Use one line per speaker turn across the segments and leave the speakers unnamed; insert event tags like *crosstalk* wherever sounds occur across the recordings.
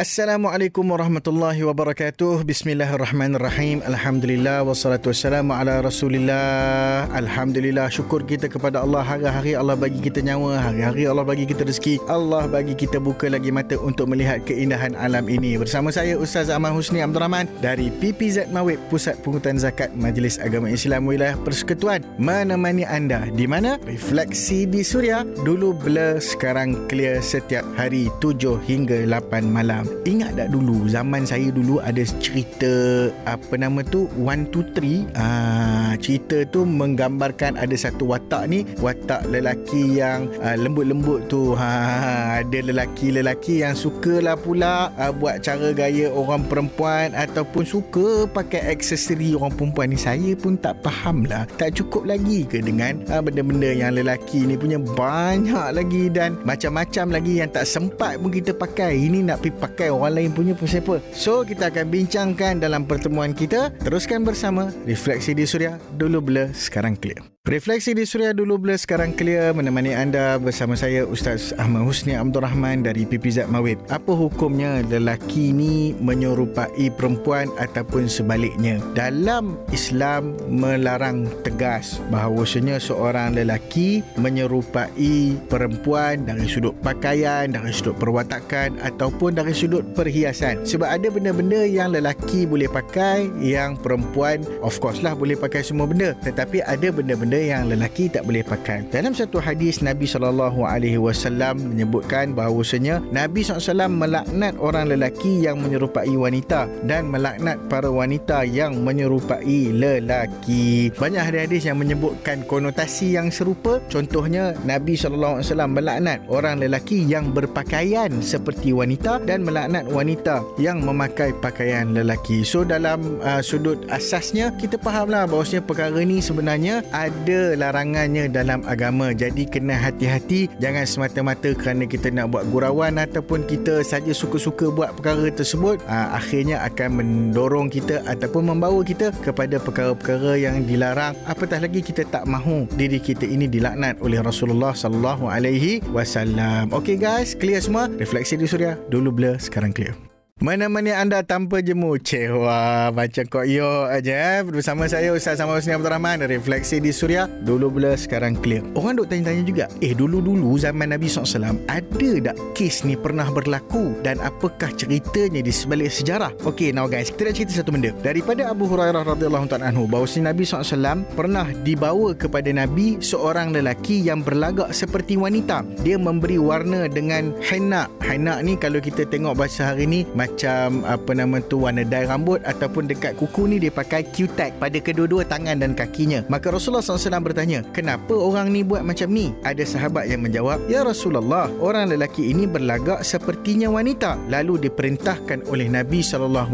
Assalamualaikum warahmatullahi wabarakatuh. Bismillahirrahmanirrahim. Alhamdulillah wassalatu wassalamu ala Rasulillah. Alhamdulillah syukur kita kepada Allah hari-hari Allah bagi kita nyawa, hari-hari Allah bagi kita rezeki. Allah bagi kita buka lagi mata untuk melihat keindahan alam ini. Bersama saya Ustaz Ahmad Husni Abdul Rahman dari PPZ Mawib Pusat Pungutan Zakat Majlis Agama Islam Wilayah Persekutuan menemani anda di mana refleksi di Suria dulu blur sekarang clear setiap hari 7 hingga 8 malam. Ingat tak dulu zaman saya dulu ada cerita apa nama tu 1 2 3 ah cerita tu menggambarkan ada satu watak ni watak lelaki yang uh, lembut-lembut tu. Ha ada lelaki-lelaki yang sukalah pula uh, buat cara gaya orang perempuan ataupun suka pakai aksesori orang perempuan ni. Saya pun tak faham lah. Tak cukup lagi ke dengan uh, benda-benda yang lelaki ni punya? Banyak lagi dan macam-macam lagi yang tak sempat pun kita pakai. Ini nak pergi pakai pakai orang lain punya siapa. So kita akan bincangkan dalam pertemuan kita. Teruskan bersama Refleksi di Suria. Dulu blur, sekarang clear. Refleksi di Suria dulu bila sekarang clear menemani anda bersama saya Ustaz Ahmad Husni Abdul Rahman dari PPZ Mawib. Apa hukumnya lelaki ni menyerupai perempuan ataupun sebaliknya? Dalam Islam melarang tegas bahawasanya seorang lelaki menyerupai perempuan dari sudut pakaian, dari sudut perwatakan ataupun dari sudut perhiasan. Sebab ada benda-benda yang lelaki boleh pakai yang perempuan of course lah boleh pakai semua benda. Tetapi ada benda-benda benda yang lelaki tak boleh pakai. Dalam satu hadis Nabi sallallahu alaihi wasallam menyebutkan bahawasanya Nabi SAW melaknat orang lelaki yang menyerupai wanita dan melaknat para wanita yang menyerupai lelaki. Banyak hadis yang menyebutkan konotasi yang serupa. Contohnya Nabi sallallahu alaihi wasallam melaknat orang lelaki yang berpakaian seperti wanita dan melaknat wanita yang memakai pakaian lelaki. So dalam uh, sudut asasnya kita fahamlah bahawasanya perkara ni sebenarnya ada ada larangannya dalam agama. Jadi kena hati-hati jangan semata-mata kerana kita nak buat gurauan ataupun kita saja suka-suka buat perkara tersebut aa, ah, akhirnya akan mendorong kita ataupun membawa kita kepada perkara-perkara yang dilarang. Apatah lagi kita tak mahu diri kita ini dilaknat oleh Rasulullah sallallahu alaihi wasallam. Okey guys, clear semua? Refleksi di suria dulu blur sekarang clear. Mana-mana anda tanpa jemu Cik Wah Macam kok yo aja eh. Bersama saya Ustaz Sama Husni Abdul Rahman Refleksi di Suria. Dulu bila sekarang clear. Orang duk tanya-tanya juga Eh dulu-dulu zaman Nabi SAW Ada tak kes ni pernah berlaku? Dan apakah ceritanya di sebalik sejarah? Okay now guys Kita nak cerita satu benda. Daripada Abu Hurairah radhiyallahu ta'ala anhu Bahawa Nabi SAW Pernah dibawa kepada Nabi Seorang lelaki yang berlagak seperti wanita. Dia memberi warna dengan henna. Henna ni kalau kita tengok bahasa hari ni macam apa nama tu warna dye rambut ataupun dekat kuku ni dia pakai Q-tag pada kedua-dua tangan dan kakinya. Maka Rasulullah SAW bertanya, kenapa orang ni buat macam ni? Ada sahabat yang menjawab, Ya Rasulullah, orang lelaki ini berlagak sepertinya wanita. Lalu diperintahkan oleh Nabi SAW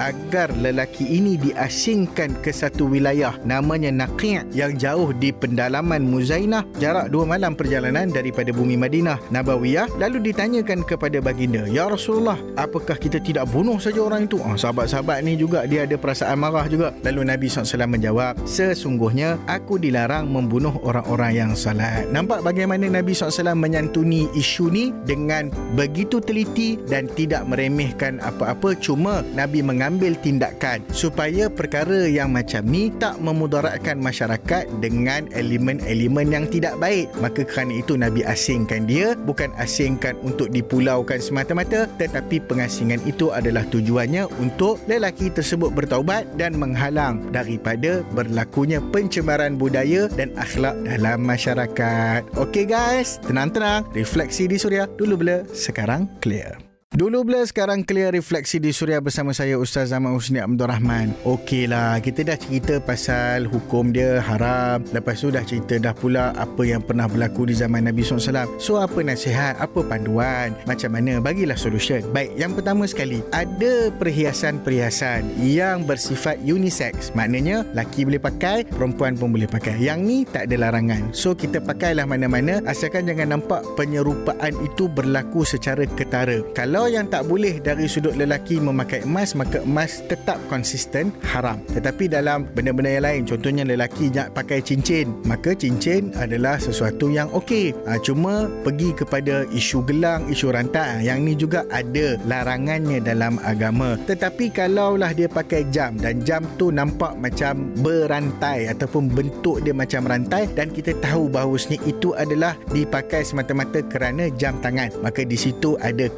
agar lelaki ini diasingkan ke satu wilayah namanya Naqi' yang jauh di pendalaman Muzainah, jarak dua malam perjalanan daripada bumi Madinah Nabawiyah. Lalu ditanyakan kepada baginda, Ya Rasulullah, apakah kita tidak bunuh saja orang itu. Ah, sahabat-sahabat ni juga dia ada perasaan marah juga. Lalu Nabi SAW menjawab, sesungguhnya aku dilarang membunuh orang-orang yang salat. Nampak bagaimana Nabi SAW menyantuni isu ni dengan begitu teliti dan tidak meremehkan apa-apa. Cuma Nabi mengambil tindakan supaya perkara yang macam ni tak memudaratkan masyarakat dengan elemen-elemen yang tidak baik. Maka kerana itu Nabi asingkan dia, bukan asingkan untuk dipulaukan semata-mata tetapi pengasingan dengan itu adalah tujuannya untuk lelaki tersebut bertaubat dan menghalang daripada berlakunya pencemaran budaya dan akhlak dalam masyarakat. Okey guys, tenang-tenang, refleksi di suria dulu bila sekarang clear. Dulu bila sekarang clear refleksi di Suria bersama saya Ustaz Zaman Husni Abdul Rahman. Okeylah, kita dah cerita pasal hukum dia haram. Lepas tu dah cerita dah pula apa yang pernah berlaku di zaman Nabi SAW. So apa nasihat, apa panduan, macam mana, bagilah solution. Baik, yang pertama sekali, ada perhiasan-perhiasan yang bersifat unisex. Maknanya, laki boleh pakai, perempuan pun boleh pakai. Yang ni tak ada larangan. So kita pakailah mana-mana asalkan jangan nampak penyerupaan itu berlaku secara ketara. Kalau Kalau yang tak boleh dari sudut lelaki memakai emas, maka emas tetap konsisten haram. Tetapi dalam benda-benda yang lain, contohnya lelaki nak pakai cincin, maka cincin adalah sesuatu yang okey. Ha, cuma pergi kepada isu gelang, isu rantai, yang ni juga ada larangannya dalam agama. Tetapi kalaulah dia pakai jam dan jam tu nampak macam berantai ataupun bentuk dia macam rantai dan kita tahu bahawa itu adalah dipakai semata-mata kerana jam tangan. Maka di situ ada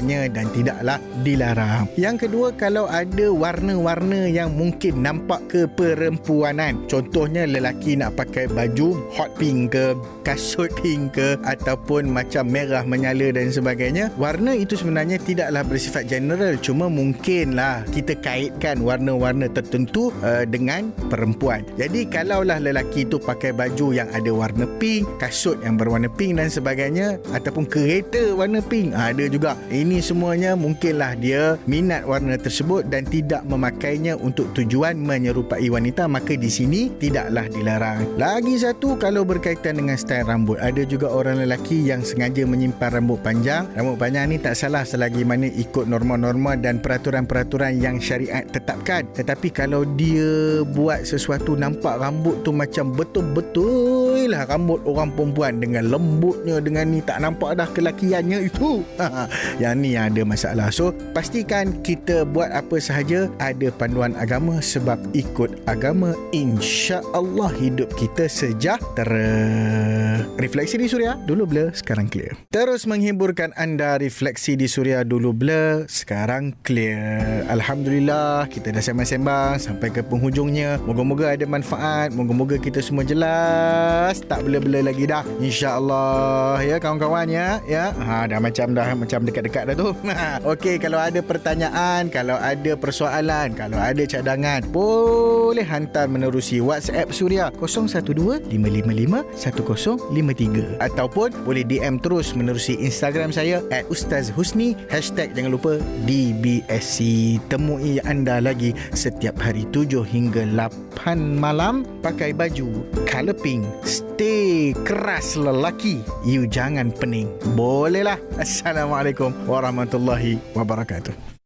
kebolehannya dan tidaklah dilarang. Yang kedua kalau ada warna-warna yang mungkin nampak keperempuanan. Contohnya lelaki nak pakai baju hot pink ke, kasut pink ke ataupun macam merah menyala dan sebagainya. Warna itu sebenarnya tidaklah bersifat general cuma mungkinlah kita kaitkan warna-warna tertentu uh, dengan perempuan. Jadi kalaulah lelaki itu pakai baju yang ada warna pink, kasut yang berwarna pink dan sebagainya ataupun kereta warna pink, ha, ada juga. Ini semuanya mungkinlah dia minat warna tersebut dan tidak memakainya untuk tujuan menyerupai wanita maka di sini tidaklah dilarang. Lagi satu kalau berkaitan dengan style rambut, ada juga orang lelaki yang sengaja menyimpan rambut panjang. Rambut panjang ni tak salah selagi mana ikut norma-norma dan peraturan-peraturan yang syariat tetapkan. Tetapi kalau dia buat sesuatu nampak rambut tu macam betul-betul lah rambut orang perempuan dengan lembutnya dengan ni tak nampak dah kelakiannya itu. *laughs* yang ni yang ada masalah. So pastikan kita buat apa sahaja ada panduan agama sebab ikut agama insya-Allah hidup kita sejahtera. Refleksi di Suria dulu blur sekarang clear. Terus menghiburkan anda refleksi di Suria dulu blur sekarang clear. Alhamdulillah kita dah sembang-sembang sampai ke penghujungnya. Moga-moga ada manfaat, moga-moga kita semua jelas, tak bela-bela lagi dah. Insya-Allah ya kawan-kawan ya. Ya, ha dah macam dah macam dekat-dekat dah tu. *laughs* Okey, kalau ada pertanyaan, kalau ada persoalan, kalau ada cadangan, boleh hantar menerusi WhatsApp Suria 0125551053 ataupun boleh DM terus menerusi Instagram saya @ustazhusni hashtag jangan lupa DBSC temui anda lagi setiap hari 7 hingga 8 malam. Pakai baju color pink. Stay keras lelaki. You jangan pening. Bolehlah. Assalamualaikum warahmatullahi wabarakatuh